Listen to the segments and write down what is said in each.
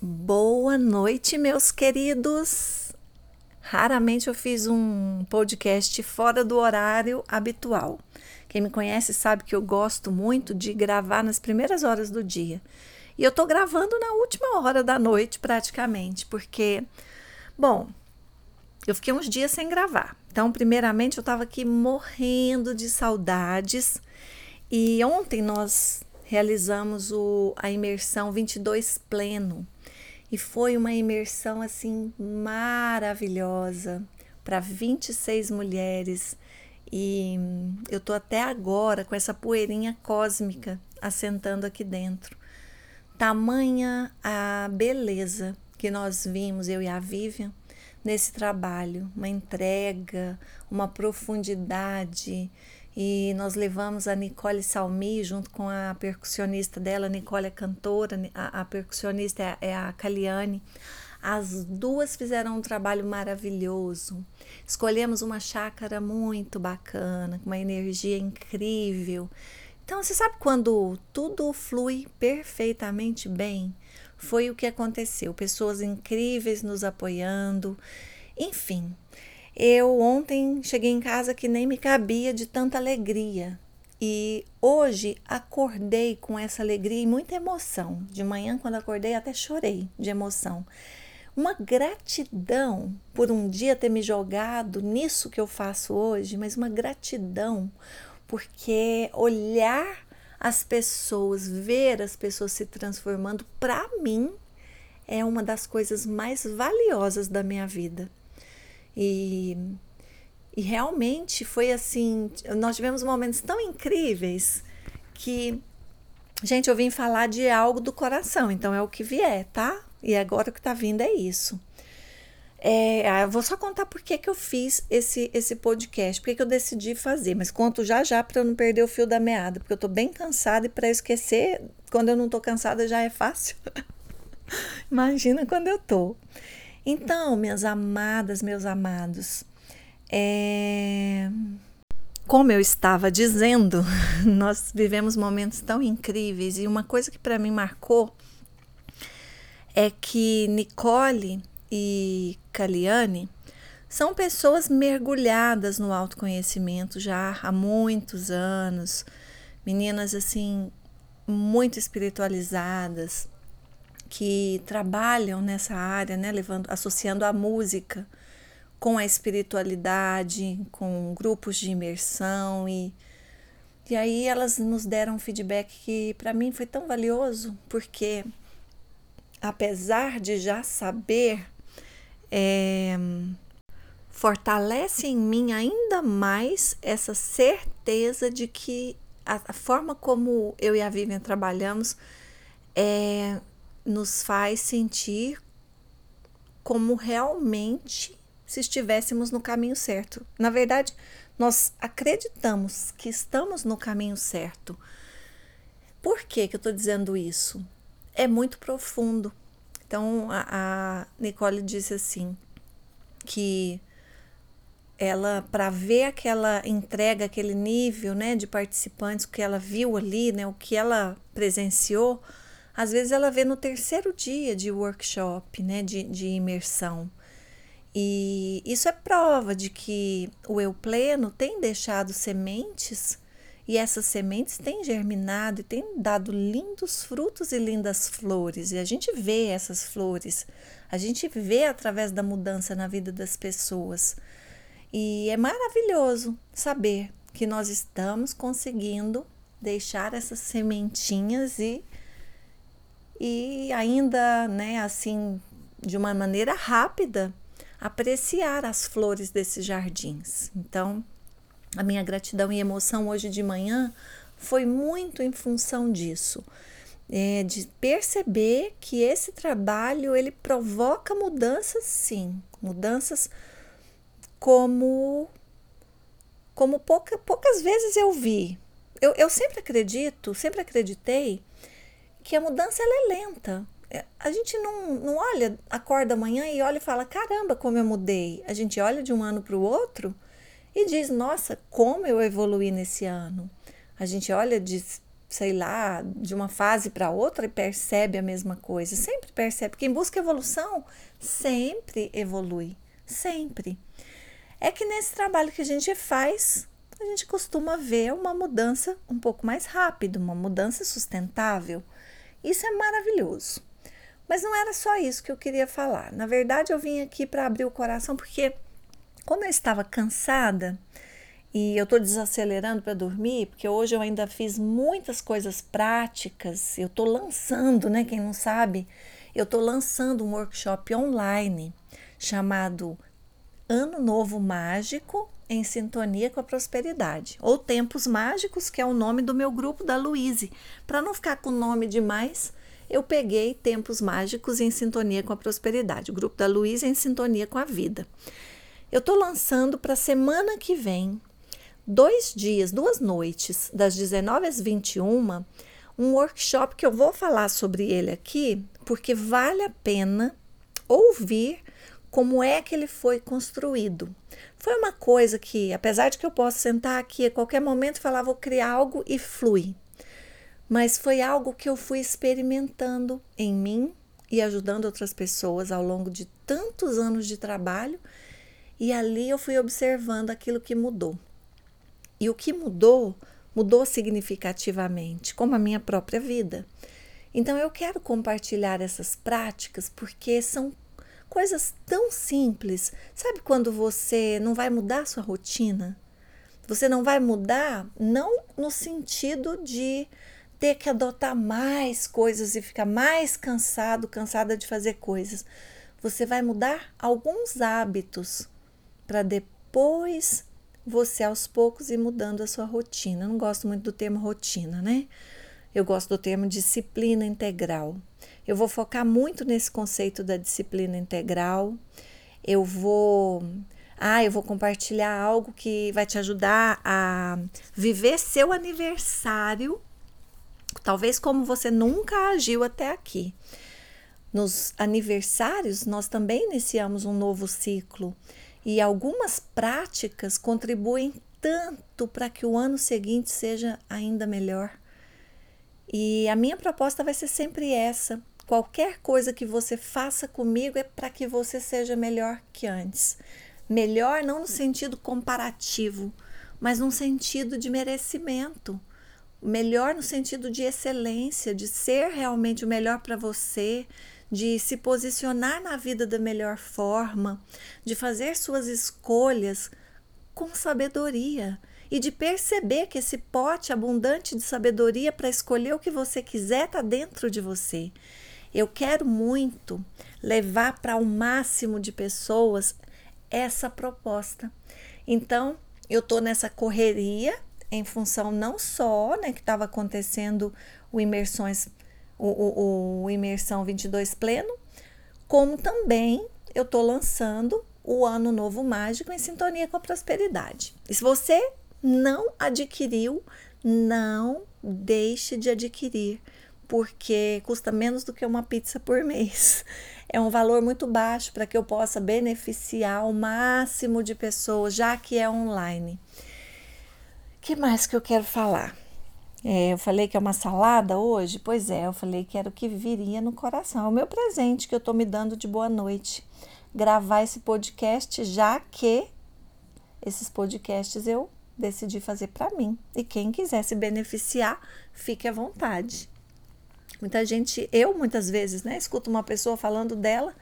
Boa noite, meus queridos. Raramente eu fiz um podcast fora do horário habitual. Quem me conhece sabe que eu gosto muito de gravar nas primeiras horas do dia. E eu tô gravando na última hora da noite, praticamente, porque, bom, eu fiquei uns dias sem gravar. Então, primeiramente, eu estava aqui morrendo de saudades. E ontem nós realizamos o, a imersão 22 pleno e foi uma imersão assim maravilhosa para 26 mulheres. E eu tô até agora com essa poeirinha cósmica assentando aqui dentro. Tamanha a beleza que nós vimos, eu e a Vivian, nesse trabalho, uma entrega, uma profundidade e nós levamos a Nicole Salmi junto com a percussionista dela, Nicole é cantora, a, a percussionista é, é a Caliane. As duas fizeram um trabalho maravilhoso. Escolhemos uma chácara muito bacana, com uma energia incrível. Então, você sabe quando tudo flui perfeitamente bem? Foi o que aconteceu. Pessoas incríveis nos apoiando. Enfim, eu ontem cheguei em casa que nem me cabia de tanta alegria. E hoje acordei com essa alegria e muita emoção. De manhã, quando acordei, até chorei de emoção. Uma gratidão por um dia ter me jogado nisso que eu faço hoje, mas uma gratidão porque olhar as pessoas, ver as pessoas se transformando, para mim, é uma das coisas mais valiosas da minha vida. E, e realmente foi assim: nós tivemos momentos tão incríveis que, gente, eu vim falar de algo do coração, então é o que vier, tá? E agora o que tá vindo é isso. É, ah, vou só contar por que, que eu fiz esse, esse podcast, por que eu decidi fazer, mas conto já já para eu não perder o fio da meada, porque eu tô bem cansada e para esquecer, quando eu não tô cansada já é fácil. Imagina quando eu tô. Então, minhas amadas, meus amados, é... como eu estava dizendo, nós vivemos momentos tão incríveis e uma coisa que para mim marcou é que Nicole e Caliane são pessoas mergulhadas no autoconhecimento já há muitos anos, meninas assim muito espiritualizadas, que trabalham nessa área, né, levando, associando a música com a espiritualidade, com grupos de imersão e e aí elas nos deram um feedback que para mim foi tão valioso, porque apesar de já saber, é, fortalece em mim ainda mais essa certeza de que a, a forma como eu e a Vivian trabalhamos é, nos faz sentir como realmente se estivéssemos no caminho certo. Na verdade, nós acreditamos que estamos no caminho certo. Por que, que eu estou dizendo isso? É muito profundo. Então, a, a Nicole disse assim: que ela, para ver aquela entrega, aquele nível né, de participantes, o que ela viu ali, né, o que ela presenciou, às vezes ela vê no terceiro dia de workshop, né, de, de imersão. E isso é prova de que o eu pleno tem deixado sementes e essas sementes têm germinado e têm dado lindos frutos e lindas flores. E a gente vê essas flores, a gente vê através da mudança na vida das pessoas. E é maravilhoso saber que nós estamos conseguindo deixar essas sementinhas e e ainda, né, assim, de uma maneira rápida, apreciar as flores desses jardins. Então, a minha gratidão e emoção hoje de manhã foi muito em função disso. É, de perceber que esse trabalho ele provoca mudanças sim mudanças como como pouca, poucas vezes eu vi eu, eu sempre acredito sempre acreditei que a mudança é lenta. É, a gente não, não olha, acorda amanhã e olha e fala: caramba, como eu mudei. A gente olha de um ano para o outro e diz: nossa, como eu evolui nesse ano. A gente olha, diz: sei lá, de uma fase para outra e percebe a mesma coisa. Sempre percebe. Quem busca evolução sempre evolui. Sempre. É que nesse trabalho que a gente faz, a gente costuma ver uma mudança um pouco mais rápida, uma mudança sustentável. Isso é maravilhoso. Mas não era só isso que eu queria falar. Na verdade, eu vim aqui para abrir o coração porque, como eu estava cansada, e eu estou desacelerando para dormir, porque hoje eu ainda fiz muitas coisas práticas. Eu estou lançando, né? Quem não sabe, eu estou lançando um workshop online chamado Ano Novo Mágico em Sintonia com a Prosperidade, ou Tempos Mágicos, que é o nome do meu grupo da Luíse. Para não ficar com nome demais, eu peguei Tempos Mágicos em Sintonia com a Prosperidade, o grupo da Luíse em Sintonia com a Vida. Eu estou lançando para a semana que vem, dois dias, duas noites, das 19 às 21, um workshop que eu vou falar sobre ele aqui, porque vale a pena ouvir como é que ele foi construído. Foi uma coisa que, apesar de que eu posso sentar aqui a qualquer momento e falar, vou criar algo e flui, mas foi algo que eu fui experimentando em mim e ajudando outras pessoas ao longo de tantos anos de trabalho, e ali eu fui observando aquilo que mudou. E o que mudou, mudou significativamente, como a minha própria vida. Então eu quero compartilhar essas práticas porque são coisas tão simples. Sabe quando você não vai mudar sua rotina? Você não vai mudar, não no sentido de ter que adotar mais coisas e ficar mais cansado, cansada de fazer coisas. Você vai mudar alguns hábitos para depois você aos poucos ir mudando a sua rotina. Eu não gosto muito do termo rotina, né? Eu gosto do termo disciplina integral. Eu vou focar muito nesse conceito da disciplina integral. Eu vou ah, eu vou compartilhar algo que vai te ajudar a viver seu aniversário, talvez como você nunca agiu até aqui. Nos aniversários, nós também iniciamos um novo ciclo e algumas práticas contribuem tanto para que o ano seguinte seja ainda melhor. E a minha proposta vai ser sempre essa: qualquer coisa que você faça comigo é para que você seja melhor que antes. Melhor não no sentido comparativo, mas no sentido de merecimento. Melhor no sentido de excelência, de ser realmente o melhor para você, de se posicionar na vida da melhor forma, de fazer suas escolhas com sabedoria e de perceber que esse pote abundante de sabedoria para escolher o que você quiser está dentro de você. Eu quero muito levar para o máximo de pessoas essa proposta. Então, eu estou nessa correria em função não só né, que estava acontecendo o Imersões o, o, o Imersão 22 Pleno, como também eu estou lançando o Ano Novo Mágico em sintonia com a prosperidade. E se você não adquiriu, não deixe de adquirir, porque custa menos do que uma pizza por mês. É um valor muito baixo para que eu possa beneficiar o máximo de pessoas, já que é online. O que mais que eu quero falar? É, eu falei que é uma salada hoje? Pois é, eu falei que era o que viria no coração. É o meu presente que eu estou me dando de boa noite. Gravar esse podcast, já que esses podcasts eu decidi fazer para mim. E quem quiser se beneficiar, fique à vontade. Muita gente, eu muitas vezes, né, escuto uma pessoa falando dela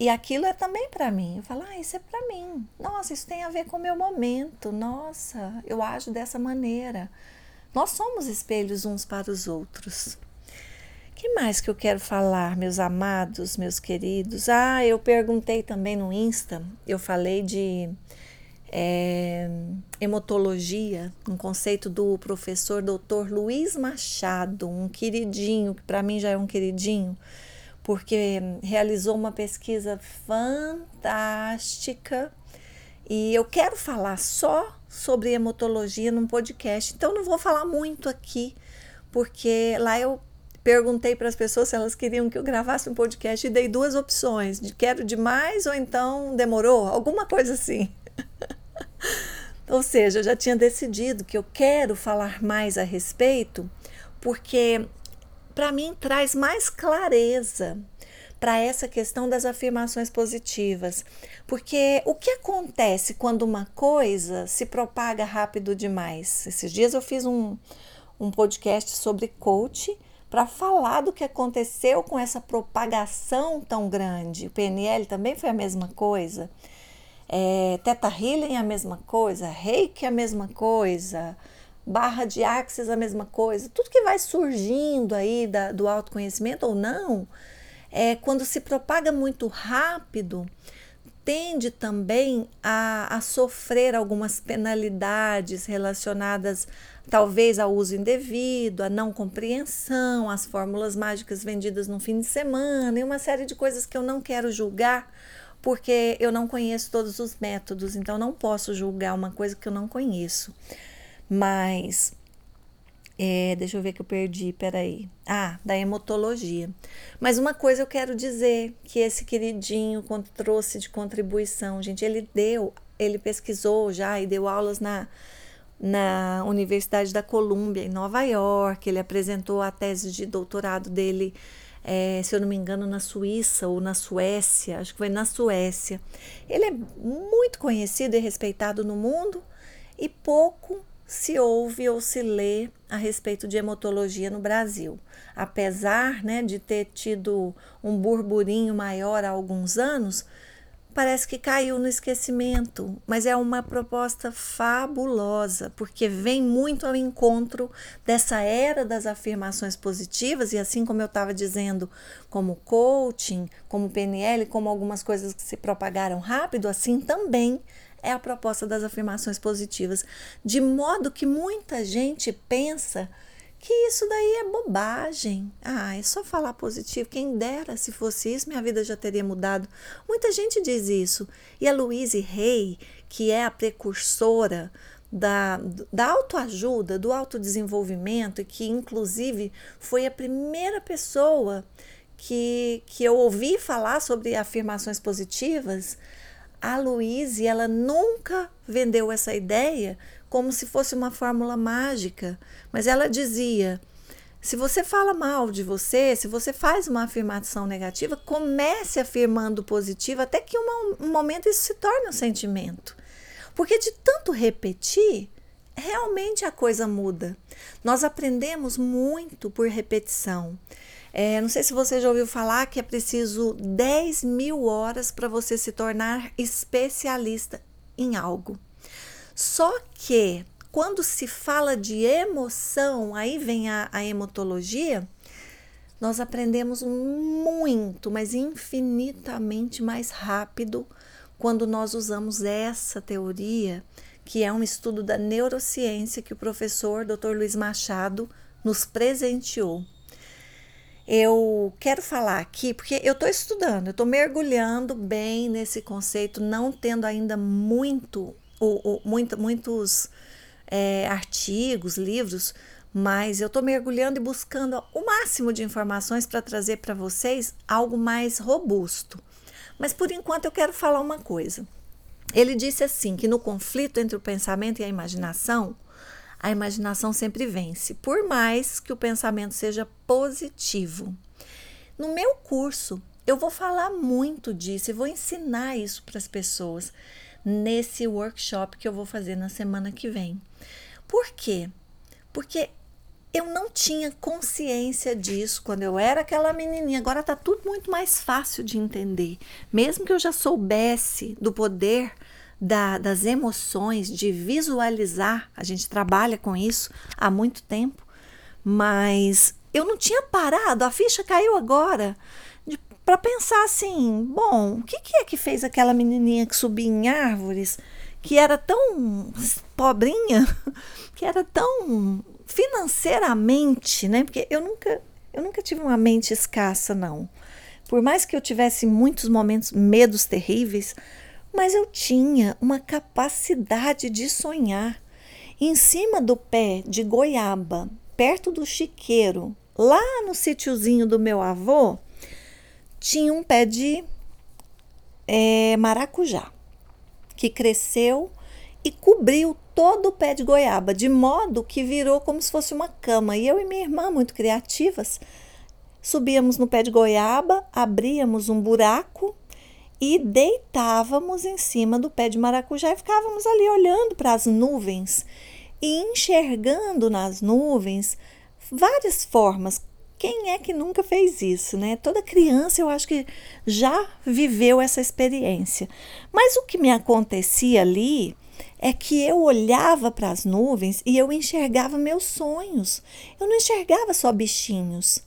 e aquilo é também para mim. Eu falo, ah, isso é para mim. Nossa, isso tem a ver com o meu momento. Nossa, eu ajo dessa maneira. Nós somos espelhos uns para os outros. que mais que eu quero falar, meus amados, meus queridos? Ah, eu perguntei também no Insta, eu falei de é, hemotologia, um conceito do professor doutor Luiz Machado, um queridinho, que para mim já é um queridinho, porque realizou uma pesquisa fantástica e eu quero falar só sobre hematologia num podcast. Então não vou falar muito aqui, porque lá eu perguntei para as pessoas se elas queriam que eu gravasse um podcast e dei duas opções, de quero demais ou então demorou, alguma coisa assim. ou seja, eu já tinha decidido que eu quero falar mais a respeito, porque para mim traz mais clareza para essa questão das afirmações positivas. Porque o que acontece quando uma coisa se propaga rápido demais? Esses dias eu fiz um, um podcast sobre coach para falar do que aconteceu com essa propagação tão grande. O PNL também foi a mesma coisa. É, Teta Healing é a mesma coisa, Reiki é a mesma coisa, barra de Axis a mesma coisa. Tudo que vai surgindo aí da, do autoconhecimento ou não, é, quando se propaga muito rápido, tende também a, a sofrer algumas penalidades relacionadas talvez ao uso indevido, à não compreensão, às fórmulas mágicas vendidas no fim de semana e uma série de coisas que eu não quero julgar porque eu não conheço todos os métodos, então não posso julgar uma coisa que eu não conheço. Mas é, deixa eu ver que eu perdi, peraí. Ah, da hemotologia. Mas uma coisa eu quero dizer, que esse queridinho trouxe de contribuição, gente, ele deu, ele pesquisou já e deu aulas na, na Universidade da Colômbia, em Nova York. Ele apresentou a tese de doutorado dele, é, se eu não me engano, na Suíça ou na Suécia, acho que foi na Suécia. Ele é muito conhecido e respeitado no mundo e pouco se ouve ou se lê a respeito de hematologia no Brasil. Apesar né, de ter tido um burburinho maior há alguns anos, parece que caiu no esquecimento, mas é uma proposta fabulosa, porque vem muito ao encontro dessa era das afirmações positivas, e assim como eu estava dizendo, como coaching, como PNL, como algumas coisas que se propagaram rápido, assim também é a proposta das afirmações positivas, de modo que muita gente pensa que isso daí é bobagem. Ah, é só falar positivo. Quem dera se fosse isso, minha vida já teria mudado. Muita gente diz isso. E a Louise Hay, que é a precursora da, da autoajuda, do autodesenvolvimento, que inclusive foi a primeira pessoa que, que eu ouvi falar sobre afirmações positivas, a Louise, ela nunca vendeu essa ideia como se fosse uma fórmula mágica, mas ela dizia: se você fala mal de você, se você faz uma afirmação negativa, comece afirmando positivo até que um, momento isso se torne um sentimento. Porque de tanto repetir, realmente a coisa muda. Nós aprendemos muito por repetição. É, não sei se você já ouviu falar que é preciso 10 mil horas para você se tornar especialista em algo. Só que quando se fala de emoção, aí vem a, a emotologia, nós aprendemos muito, mas infinitamente mais rápido quando nós usamos essa teoria, que é um estudo da neurociência que o professor Dr. Luiz Machado nos presenteou eu quero falar aqui, porque eu estou estudando, eu estou mergulhando bem nesse conceito, não tendo ainda muito, ou, ou muito muitos é, artigos, livros, mas eu estou mergulhando e buscando o máximo de informações para trazer para vocês algo mais robusto. Mas por enquanto eu quero falar uma coisa. Ele disse assim que no conflito entre o pensamento e a imaginação, a imaginação sempre vence, por mais que o pensamento seja positivo. No meu curso, eu vou falar muito disso e vou ensinar isso para as pessoas nesse workshop que eu vou fazer na semana que vem. Por quê? Porque eu não tinha consciência disso quando eu era aquela menininha. Agora está tudo muito mais fácil de entender. Mesmo que eu já soubesse do poder da, das emoções, de visualizar. A gente trabalha com isso há muito tempo, mas eu não tinha parado, a ficha caiu agora para pensar assim: bom, o que, que é que fez aquela menininha que subia em árvores, que era tão pobrinha, que era tão financeiramente, né? Porque eu nunca, eu nunca tive uma mente escassa, não. Por mais que eu tivesse muitos momentos, medos terríveis, mas eu tinha uma capacidade de sonhar. Em cima do pé de goiaba, perto do chiqueiro, lá no sítiozinho do meu avô, tinha um pé de é, maracujá que cresceu e cobriu todo o pé de goiaba, de modo que virou como se fosse uma cama. E eu e minha irmã, muito criativas, subíamos no pé de goiaba, abríamos um buraco e deitávamos em cima do pé de maracujá e ficávamos ali olhando para as nuvens e enxergando nas nuvens várias formas. Quem é que nunca fez isso, né? Toda criança eu acho que já viveu essa experiência. Mas o que me acontecia ali é que eu olhava para as nuvens e eu enxergava meus sonhos. Eu não enxergava só bichinhos.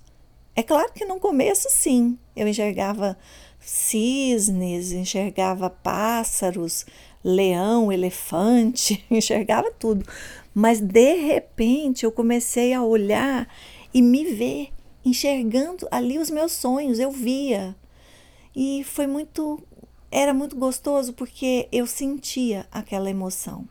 É claro que no começo, sim, eu enxergava cisnes, enxergava pássaros, leão, elefante, enxergava tudo. Mas de repente eu comecei a olhar e me ver enxergando ali os meus sonhos, eu via. E foi muito era muito gostoso porque eu sentia aquela emoção.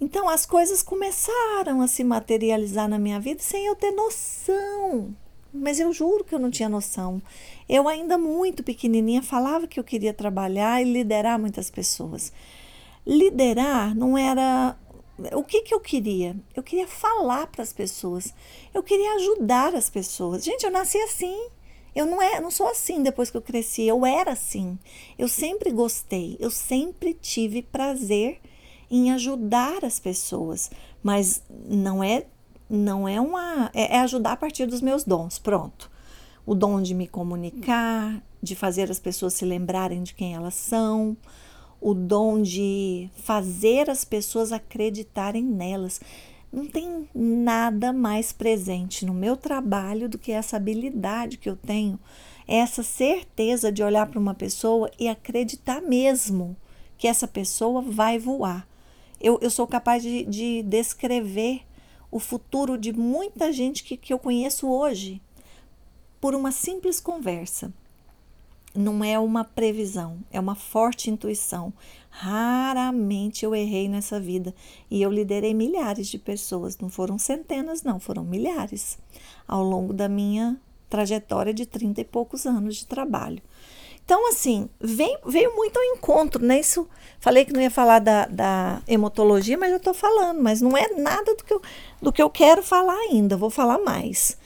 Então as coisas começaram a se materializar na minha vida sem eu ter noção. Mas eu juro que eu não tinha noção. Eu, ainda muito pequenininha, falava que eu queria trabalhar e liderar muitas pessoas. Liderar não era. O que, que eu queria? Eu queria falar para as pessoas. Eu queria ajudar as pessoas. Gente, eu nasci assim. Eu não, é, não sou assim depois que eu cresci. Eu era assim. Eu sempre gostei. Eu sempre tive prazer em ajudar as pessoas, mas não é não é uma é, é ajudar a partir dos meus dons, pronto. O dom de me comunicar, de fazer as pessoas se lembrarem de quem elas são, o dom de fazer as pessoas acreditarem nelas. Não tem nada mais presente no meu trabalho do que essa habilidade que eu tenho, essa certeza de olhar para uma pessoa e acreditar mesmo que essa pessoa vai voar. Eu, eu sou capaz de, de descrever o futuro de muita gente que, que eu conheço hoje por uma simples conversa. Não é uma previsão, é uma forte intuição. Raramente eu errei nessa vida e eu liderei milhares de pessoas, não foram centenas, não, foram milhares ao longo da minha trajetória de trinta e poucos anos de trabalho. Então, assim, veio, veio muito ao encontro, né? Isso, falei que não ia falar da, da hematologia, mas eu estou falando, mas não é nada do que, eu, do que eu quero falar ainda, vou falar mais.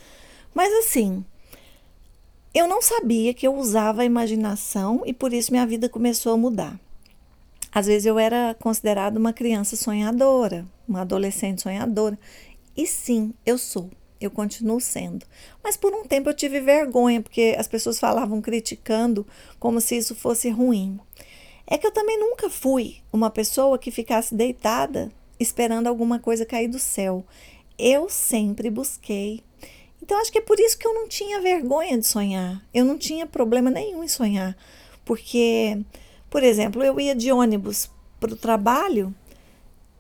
Mas, assim, eu não sabia que eu usava a imaginação e por isso minha vida começou a mudar. Às vezes eu era considerada uma criança sonhadora, uma adolescente sonhadora. E sim, eu sou eu continuo sendo. Mas por um tempo eu tive vergonha, porque as pessoas falavam criticando como se isso fosse ruim. É que eu também nunca fui uma pessoa que ficasse deitada esperando alguma coisa cair do céu. Eu sempre busquei. Então acho que é por isso que eu não tinha vergonha de sonhar. Eu não tinha problema nenhum em sonhar. Porque, por exemplo, eu ia de ônibus para o trabalho,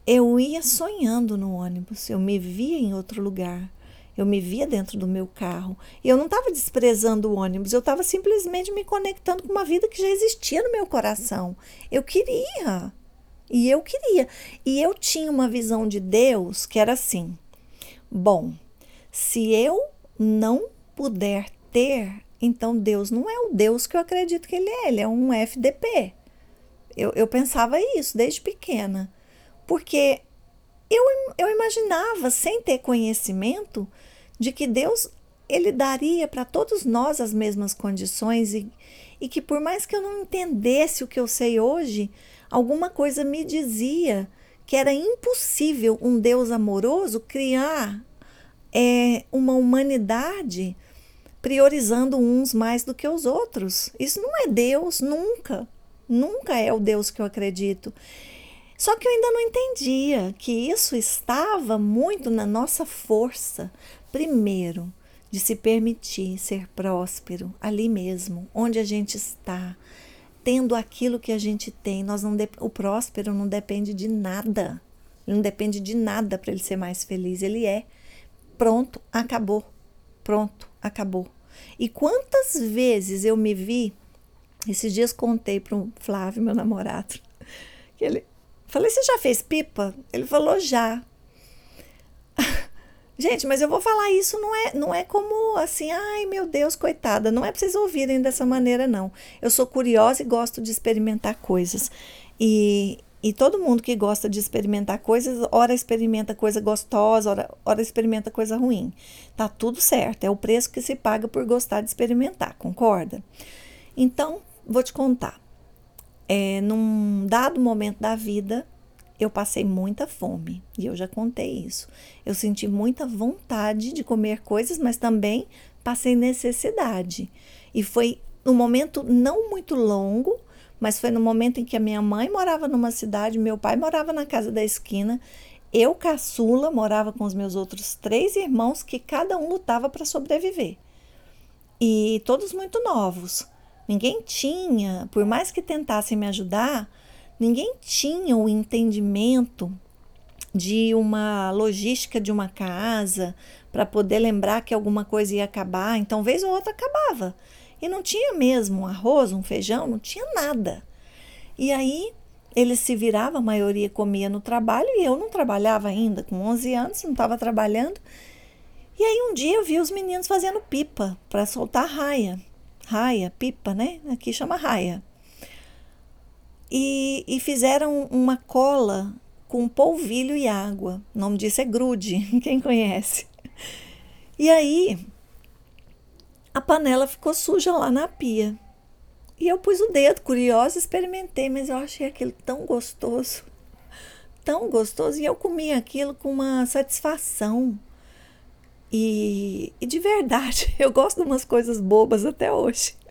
eu ia sonhando no ônibus, eu me via em outro lugar. Eu me via dentro do meu carro. E eu não estava desprezando o ônibus, eu estava simplesmente me conectando com uma vida que já existia no meu coração. Eu queria. E eu queria. E eu tinha uma visão de Deus que era assim: bom, se eu não puder ter, então Deus não é o Deus que eu acredito que Ele é, Ele é um FDP. Eu, eu pensava isso desde pequena. Porque eu, eu imaginava, sem ter conhecimento, de que Deus ele daria para todos nós as mesmas condições e, e que por mais que eu não entendesse o que eu sei hoje, alguma coisa me dizia que era impossível um Deus amoroso criar é, uma humanidade priorizando uns mais do que os outros. Isso não é Deus, nunca. Nunca é o Deus que eu acredito. Só que eu ainda não entendia que isso estava muito na nossa força, primeiro, de se permitir ser próspero ali mesmo, onde a gente está, tendo aquilo que a gente tem. Nós não o próspero não depende de nada. Ele não depende de nada para ele ser mais feliz. Ele é. Pronto, acabou. Pronto, acabou. E quantas vezes eu me vi, esses dias contei para o Flávio, meu namorado, que ele, Falei, você já fez pipa? Ele falou, já. Gente, mas eu vou falar isso não é, não é como assim, ai meu Deus, coitada. Não é para vocês ouvirem dessa maneira, não. Eu sou curiosa e gosto de experimentar coisas. E, E todo mundo que gosta de experimentar coisas, ora experimenta coisa gostosa, ora, ora experimenta coisa ruim. Tá tudo certo, é o preço que se paga por gostar de experimentar, concorda? Então, vou te contar. É, num dado momento da vida, eu passei muita fome, e eu já contei isso. Eu senti muita vontade de comer coisas, mas também passei necessidade. E foi um momento não muito longo, mas foi no momento em que a minha mãe morava numa cidade, meu pai morava na casa da esquina, eu, caçula, morava com os meus outros três irmãos, que cada um lutava para sobreviver. E todos muito novos. Ninguém tinha, por mais que tentassem me ajudar, ninguém tinha o entendimento de uma logística de uma casa para poder lembrar que alguma coisa ia acabar. Então, vez ou outra acabava. E não tinha mesmo um arroz, um feijão, não tinha nada. E aí eles se viravam, a maioria comia no trabalho e eu não trabalhava ainda, com 11 anos, não estava trabalhando. E aí um dia eu vi os meninos fazendo pipa para soltar raia. Raia, pipa, né? Aqui chama raia. E, e fizeram uma cola com polvilho e água. O nome disso é grude, quem conhece. E aí a panela ficou suja lá na pia. E eu pus o dedo, curiosa, experimentei, mas eu achei aquilo tão gostoso, tão gostoso, e eu comi aquilo com uma satisfação. E, e de verdade, eu gosto de umas coisas bobas até hoje.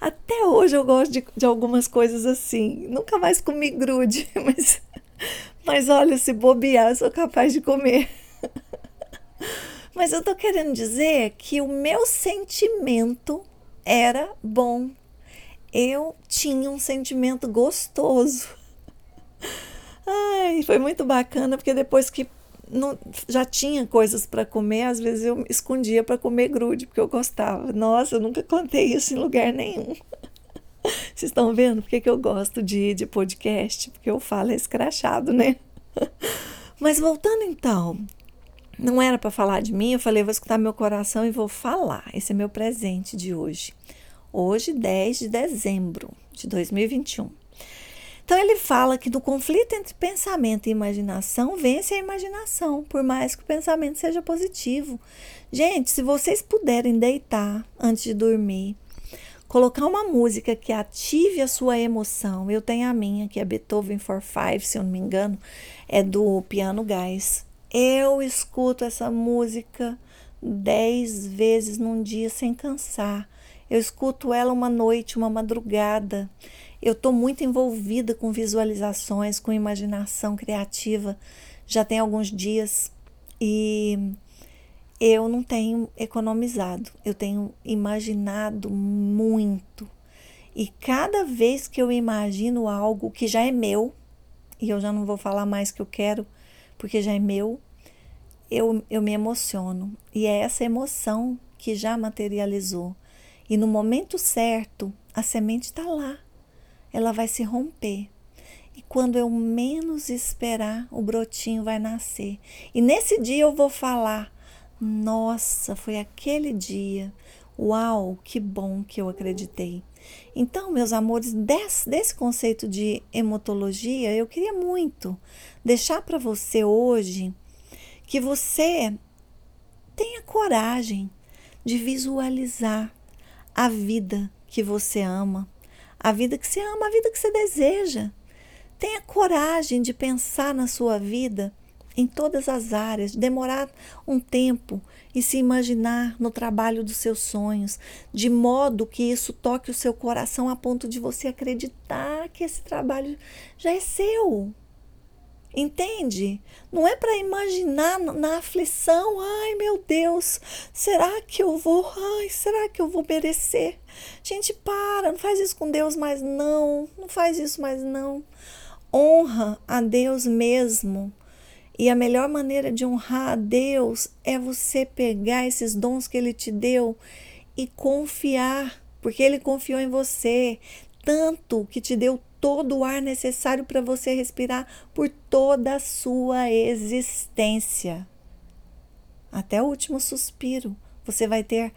Até hoje eu gosto de, de algumas coisas assim. Nunca mais comi grude, mas, mas olha, se bobear, eu sou capaz de comer. Mas eu tô querendo dizer que o meu sentimento era bom. Eu tinha um sentimento gostoso. Ai, foi muito bacana porque depois que não, já tinha coisas para comer, às vezes eu escondia para comer grude, porque eu gostava. Nossa, eu nunca contei isso em lugar nenhum. Vocês estão vendo porque que eu gosto de, de podcast? Porque eu falo escrachado, né? Mas voltando então, não era para falar de mim, eu falei, vou escutar meu coração e vou falar. Esse é meu presente de hoje. Hoje, 10 de dezembro de 2021. Então ele fala que do conflito entre pensamento e imaginação vence a imaginação, por mais que o pensamento seja positivo. Gente, se vocês puderem deitar antes de dormir, colocar uma música que ative a sua emoção. Eu tenho a minha, que é Beethoven for Five, se eu não me engano, é do Piano Gás. Eu escuto essa música dez vezes num dia sem cansar. Eu escuto ela uma noite, uma madrugada. Eu estou muito envolvida com visualizações, com imaginação criativa já tem alguns dias e eu não tenho economizado, eu tenho imaginado muito. E cada vez que eu imagino algo que já é meu, e eu já não vou falar mais que eu quero, porque já é meu, eu, eu me emociono. E é essa emoção que já materializou. E no momento certo, a semente está lá. Ela vai se romper. E quando eu menos esperar, o brotinho vai nascer. E nesse dia eu vou falar: Nossa, foi aquele dia. Uau, que bom que eu acreditei. Então, meus amores, desse, desse conceito de hemotologia, eu queria muito deixar para você hoje que você tenha coragem de visualizar a vida que você ama, a vida que você ama, a vida que você deseja. Tenha coragem de pensar na sua vida em todas as áreas, demorar um tempo e se imaginar no trabalho dos seus sonhos, de modo que isso toque o seu coração a ponto de você acreditar que esse trabalho já é seu. Entende? Não é para imaginar na aflição, ai meu Deus, será que eu vou, ai, será que eu vou merecer? Gente, para, não faz isso com Deus mais não, não faz isso mais não. Honra a Deus mesmo e a melhor maneira de honrar a Deus é você pegar esses dons que Ele te deu e confiar, porque Ele confiou em você, tanto que te deu todo o ar necessário para você respirar por toda a sua existência. Até o último suspiro, você vai ter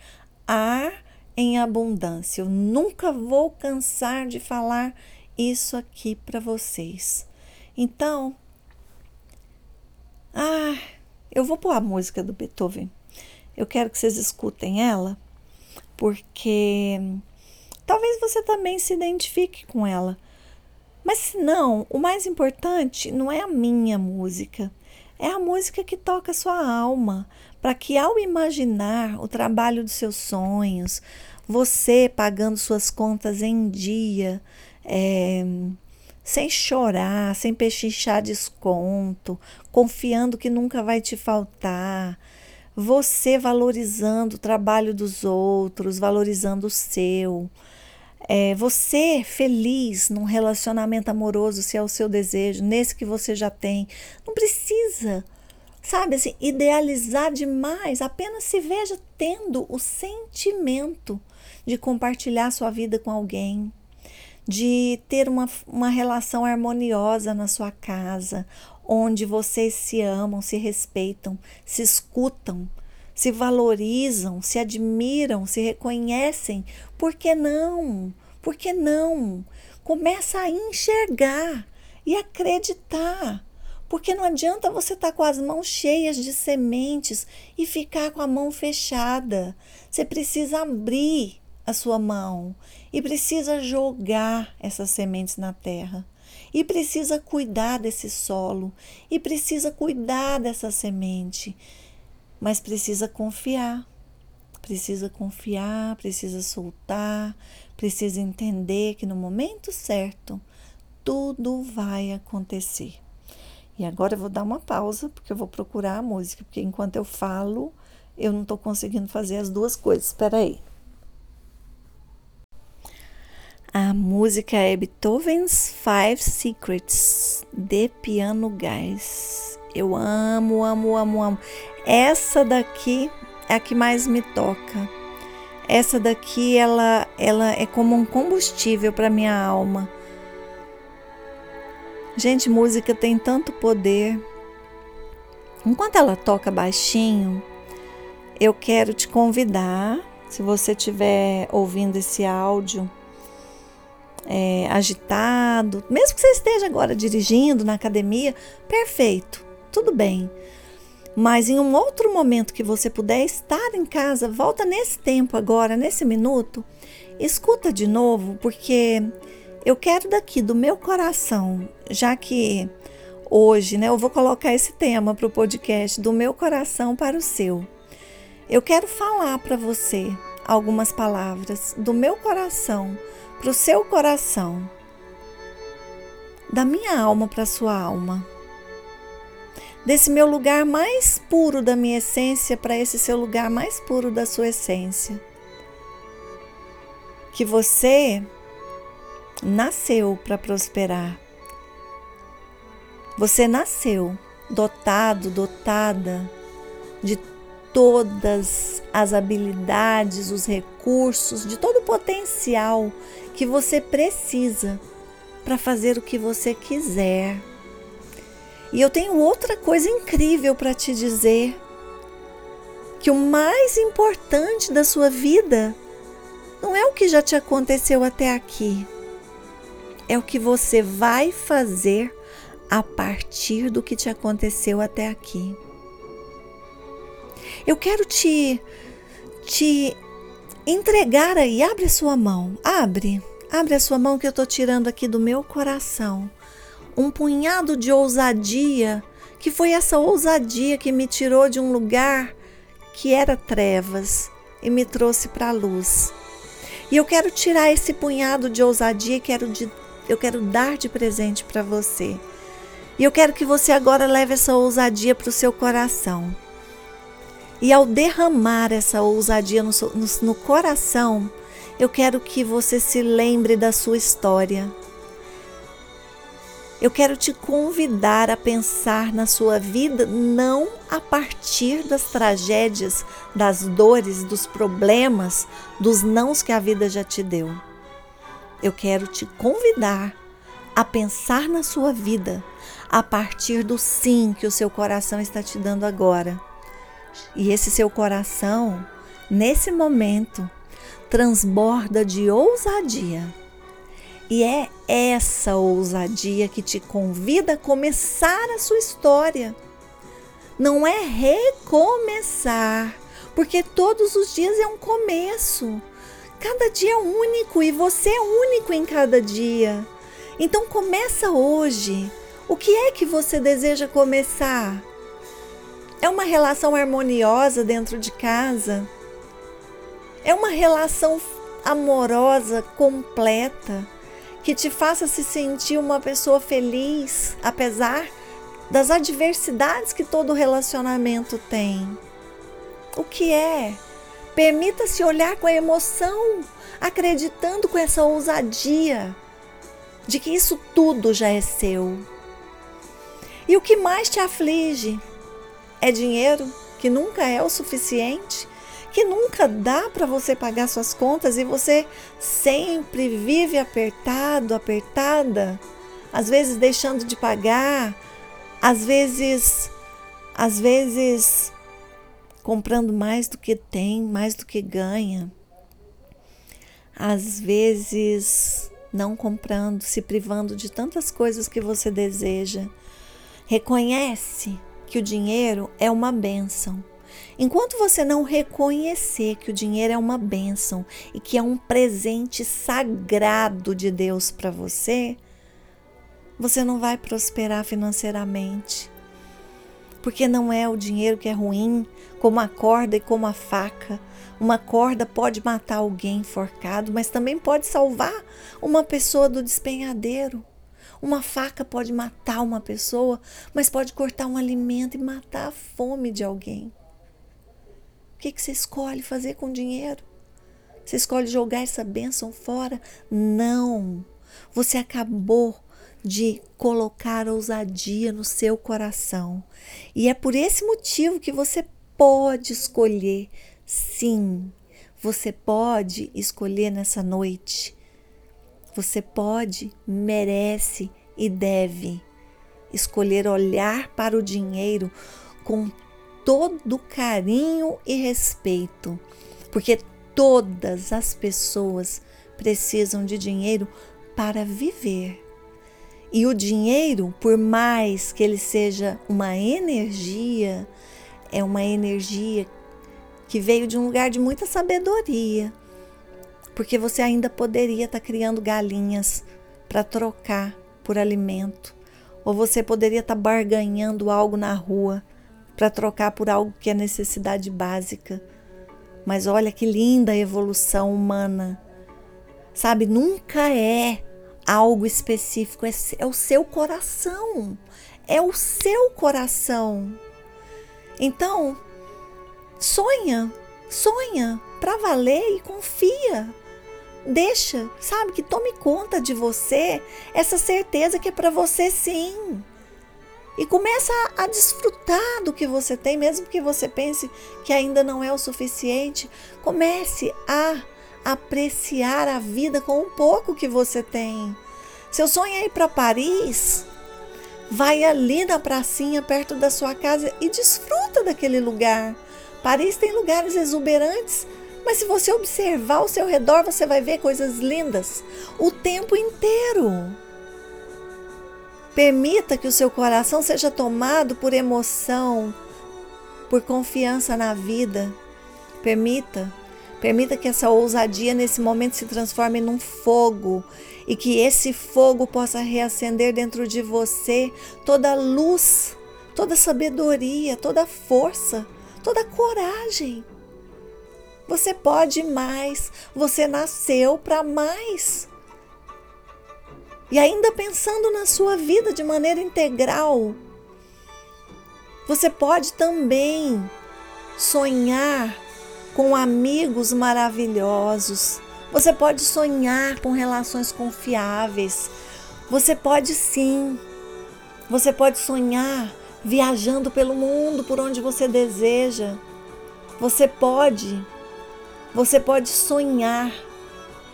ar em abundância. Eu nunca vou cansar de falar isso aqui para vocês. Então, ah, eu vou pôr a música do Beethoven. Eu quero que vocês escutem ela, porque talvez você também se identifique com ela. Mas se não, o mais importante não é a minha música, é a música que toca sua alma, para que ao imaginar o trabalho dos seus sonhos, você pagando suas contas em dia, é, sem chorar, sem pechinchar desconto, confiando que nunca vai te faltar, você valorizando o trabalho dos outros, valorizando o seu. É, você feliz num relacionamento amoroso, se é o seu desejo, nesse que você já tem. Não precisa, sabe, assim, idealizar demais. Apenas se veja tendo o sentimento de compartilhar sua vida com alguém, de ter uma, uma relação harmoniosa na sua casa, onde vocês se amam, se respeitam, se escutam, se valorizam, se admiram, se reconhecem. Por que não? Por que não? Começa a enxergar e acreditar. Porque não adianta você estar tá com as mãos cheias de sementes e ficar com a mão fechada. Você precisa abrir a sua mão e precisa jogar essas sementes na terra. E precisa cuidar desse solo, e precisa cuidar dessa semente, mas precisa confiar. Precisa confiar, precisa soltar, precisa entender que no momento certo tudo vai acontecer. E agora eu vou dar uma pausa, porque eu vou procurar a música, porque enquanto eu falo, eu não estou conseguindo fazer as duas coisas. Espera aí. A música é Beethoven's Five Secrets de Piano Guys. Eu amo, amo, amo, amo. Essa daqui é a que mais me toca. Essa daqui ela ela é como um combustível para minha alma. Gente, música tem tanto poder. Enquanto ela toca baixinho, eu quero te convidar, se você estiver ouvindo esse áudio, é, agitado, mesmo que você esteja agora dirigindo na academia, perfeito, tudo bem. Mas em um outro momento que você puder estar em casa, volta nesse tempo agora, nesse minuto, escuta de novo, porque eu quero daqui do meu coração, já que hoje, né, eu vou colocar esse tema para o podcast do meu coração para o seu. Eu quero falar para você algumas palavras do meu coração para o seu coração, da minha alma para a sua alma, desse meu lugar mais puro da minha essência para esse seu lugar mais puro da sua essência. Que você nasceu para prosperar. Você nasceu dotado, dotada de todas as habilidades, os recursos, de todo o potencial que você precisa para fazer o que você quiser. E eu tenho outra coisa incrível para te dizer: que o mais importante da sua vida não é o que já te aconteceu até aqui, é o que você vai fazer a partir do que te aconteceu até aqui. Eu quero te te entregar aí, abre a sua mão, abre, abre a sua mão que eu estou tirando aqui do meu coração um punhado de ousadia, que foi essa ousadia que me tirou de um lugar que era trevas e me trouxe para a luz. E eu quero tirar esse punhado de ousadia quero de, eu quero dar de presente para você. E eu quero que você agora leve essa ousadia para o seu coração. E ao derramar essa ousadia no, no, no coração, eu quero que você se lembre da sua história. Eu quero te convidar a pensar na sua vida não a partir das tragédias, das dores, dos problemas, dos nãos que a vida já te deu. Eu quero te convidar a pensar na sua vida a partir do sim que o seu coração está te dando agora. E esse seu coração, nesse momento, transborda de ousadia. E é essa ousadia que te convida a começar a sua história. Não é recomeçar, porque todos os dias é um começo. Cada dia é único e você é único em cada dia. Então começa hoje. O que é que você deseja começar? É uma relação harmoniosa dentro de casa? É uma relação amorosa, completa? Que te faça se sentir uma pessoa feliz, apesar das adversidades que todo relacionamento tem. O que é? Permita-se olhar com emoção, acreditando com essa ousadia de que isso tudo já é seu. E o que mais te aflige? É dinheiro que nunca é o suficiente? Que nunca dá para você pagar suas contas e você sempre vive apertado, apertada, às vezes deixando de pagar, às vezes às vezes comprando mais do que tem, mais do que ganha. Às vezes não comprando, se privando de tantas coisas que você deseja. Reconhece que o dinheiro é uma bênção Enquanto você não reconhecer que o dinheiro é uma bênção e que é um presente sagrado de Deus para você, você não vai prosperar financeiramente. Porque não é o dinheiro que é ruim, como a corda e como a faca. Uma corda pode matar alguém enforcado, mas também pode salvar uma pessoa do despenhadeiro. Uma faca pode matar uma pessoa, mas pode cortar um alimento e matar a fome de alguém que, que você escolhe fazer com o dinheiro? Você escolhe jogar essa bênção fora? Não! Você acabou de colocar ousadia no seu coração. E é por esse motivo que você pode escolher, sim, você pode escolher nessa noite. Você pode, merece e deve escolher olhar para o dinheiro com todo carinho e respeito, porque todas as pessoas precisam de dinheiro para viver. E o dinheiro, por mais que ele seja uma energia, é uma energia que veio de um lugar de muita sabedoria. Porque você ainda poderia estar tá criando galinhas para trocar por alimento, ou você poderia estar tá barganhando algo na rua para trocar por algo que é necessidade básica. Mas olha que linda a evolução humana. Sabe, nunca é algo específico, é, é o seu coração. É o seu coração. Então, sonha, sonha para valer e confia. Deixa, sabe, que tome conta de você essa certeza que é para você sim e começa a, a, desfrutar do que você tem, mesmo que você pense que ainda não é o suficiente. Comece a apreciar a vida com o pouco que você tem. Seu sonho é ir para Paris? Vai ali na pracinha perto da sua casa e desfruta daquele lugar. Paris tem lugares exuberantes, mas se você observar ao seu redor, você vai ver coisas lindas o tempo inteiro. Permita que o seu coração seja tomado por emoção, por confiança na vida. Permita, permita que essa ousadia nesse momento se transforme num fogo e que esse fogo possa reacender dentro de você toda a luz, toda sabedoria, toda força, toda coragem. Você pode mais, você nasceu para mais. E ainda pensando na sua vida de maneira integral, você pode também sonhar com amigos maravilhosos. Você pode sonhar com relações confiáveis. Você pode sim. Você pode sonhar viajando pelo mundo por onde você deseja. Você pode. Você pode sonhar.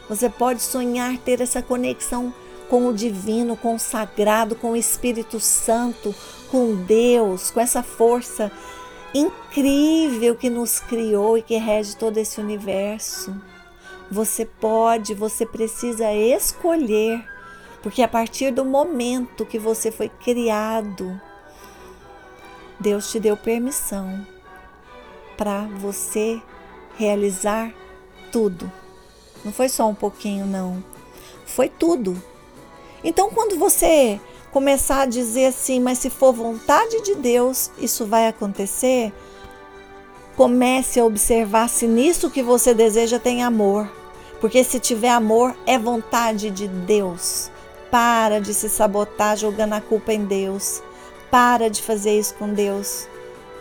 Você pode sonhar ter essa conexão com o divino, com o sagrado, com o Espírito Santo, com Deus, com essa força incrível que nos criou e que rege todo esse universo. Você pode, você precisa escolher, porque a partir do momento que você foi criado, Deus te deu permissão para você realizar tudo. Não foi só um pouquinho, não. Foi tudo. Então, quando você começar a dizer assim, mas se for vontade de Deus, isso vai acontecer, comece a observar se nisso que você deseja tem amor. Porque se tiver amor, é vontade de Deus. Para de se sabotar jogando a culpa em Deus. Para de fazer isso com Deus.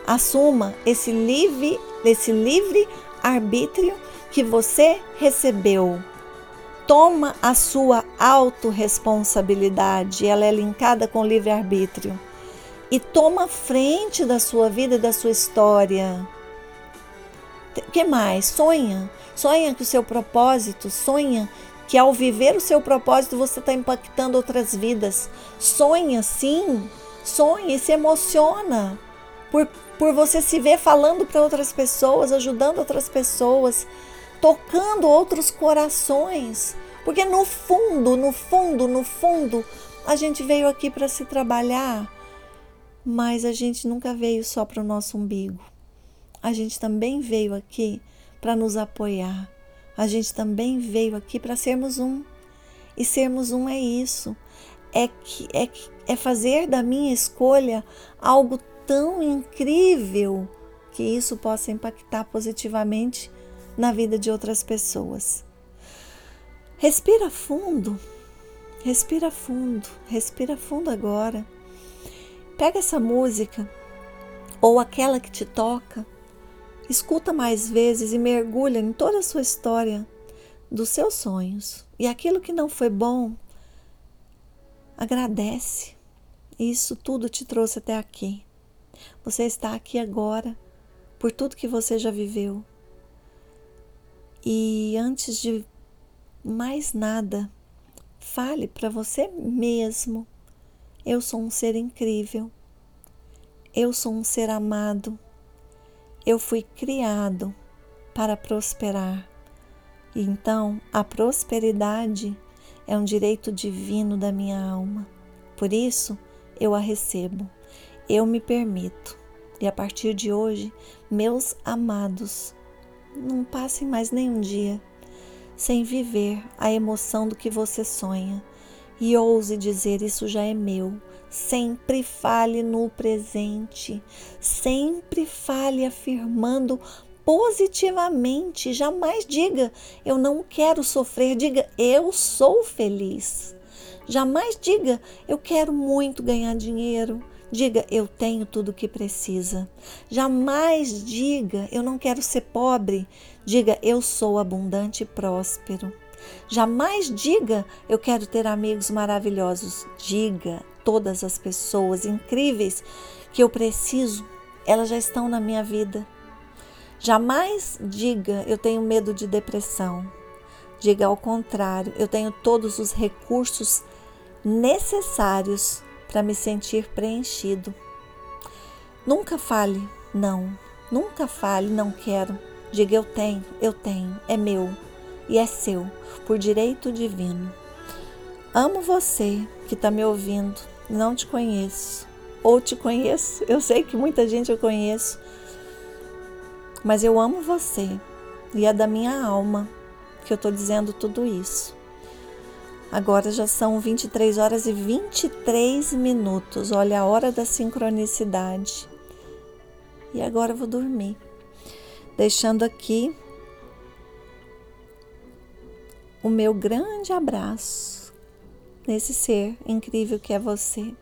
Assuma esse livre, esse livre arbítrio que você recebeu. Toma a sua autorresponsabilidade, ela é linkada com livre-arbítrio. E toma frente da sua vida e da sua história. O que mais? Sonha. Sonha que o seu propósito, sonha que ao viver o seu propósito você está impactando outras vidas. Sonha sim, sonha e se emociona por, por você se ver falando para outras pessoas, ajudando outras pessoas, tocando outros corações. Porque no fundo, no fundo, no fundo, a gente veio aqui para se trabalhar, mas a gente nunca veio só para o nosso umbigo. A gente também veio aqui para nos apoiar. A gente também veio aqui para sermos um. E sermos um é isso. É que é, é fazer da minha escolha algo tão incrível que isso possa impactar positivamente na vida de outras pessoas. Respira fundo, respira fundo, respira fundo agora. Pega essa música ou aquela que te toca, escuta mais vezes e mergulha em toda a sua história dos seus sonhos. E aquilo que não foi bom, agradece. Isso tudo te trouxe até aqui. Você está aqui agora por tudo que você já viveu. E antes de mais nada, fale para você mesmo: eu sou um ser incrível. Eu sou um ser amado. Eu fui criado para prosperar. Então, a prosperidade é um direito divino da minha alma. Por isso, eu a recebo eu me permito. E a partir de hoje, meus amados, não passem mais nenhum dia sem viver a emoção do que você sonha e ouse dizer: Isso já é meu. Sempre fale no presente, sempre fale afirmando positivamente. Jamais diga: Eu não quero sofrer, diga: Eu sou feliz. Jamais diga: Eu quero muito ganhar dinheiro. Diga, eu tenho tudo o que precisa. Jamais diga, eu não quero ser pobre. Diga, eu sou abundante e próspero. Jamais diga, eu quero ter amigos maravilhosos. Diga, todas as pessoas incríveis que eu preciso, elas já estão na minha vida. Jamais diga, eu tenho medo de depressão. Diga ao contrário, eu tenho todos os recursos necessários para me sentir preenchido. Nunca fale não, nunca fale não quero. Diga eu tenho, eu tenho, é meu e é seu, por direito divino. Amo você que está me ouvindo, não te conheço, ou te conheço, eu sei que muita gente eu conheço, mas eu amo você e é da minha alma que eu estou dizendo tudo isso. Agora já são 23 horas e 23 minutos. Olha a hora da sincronicidade. E agora eu vou dormir. Deixando aqui o meu grande abraço nesse ser incrível que é você.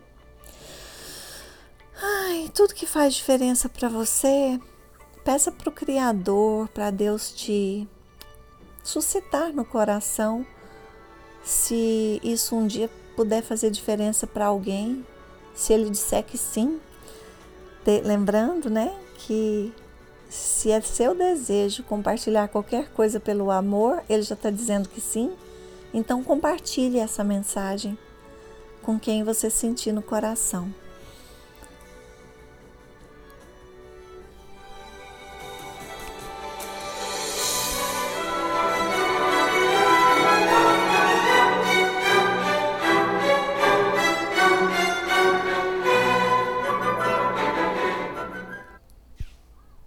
Ai, tudo que faz diferença para você, peça para o Criador, para Deus te suscitar no coração se isso um dia puder fazer diferença para alguém, se ele disser que sim, lembrando, né, que se é seu desejo compartilhar qualquer coisa pelo amor, ele já está dizendo que sim. Então compartilhe essa mensagem com quem você sentir no coração.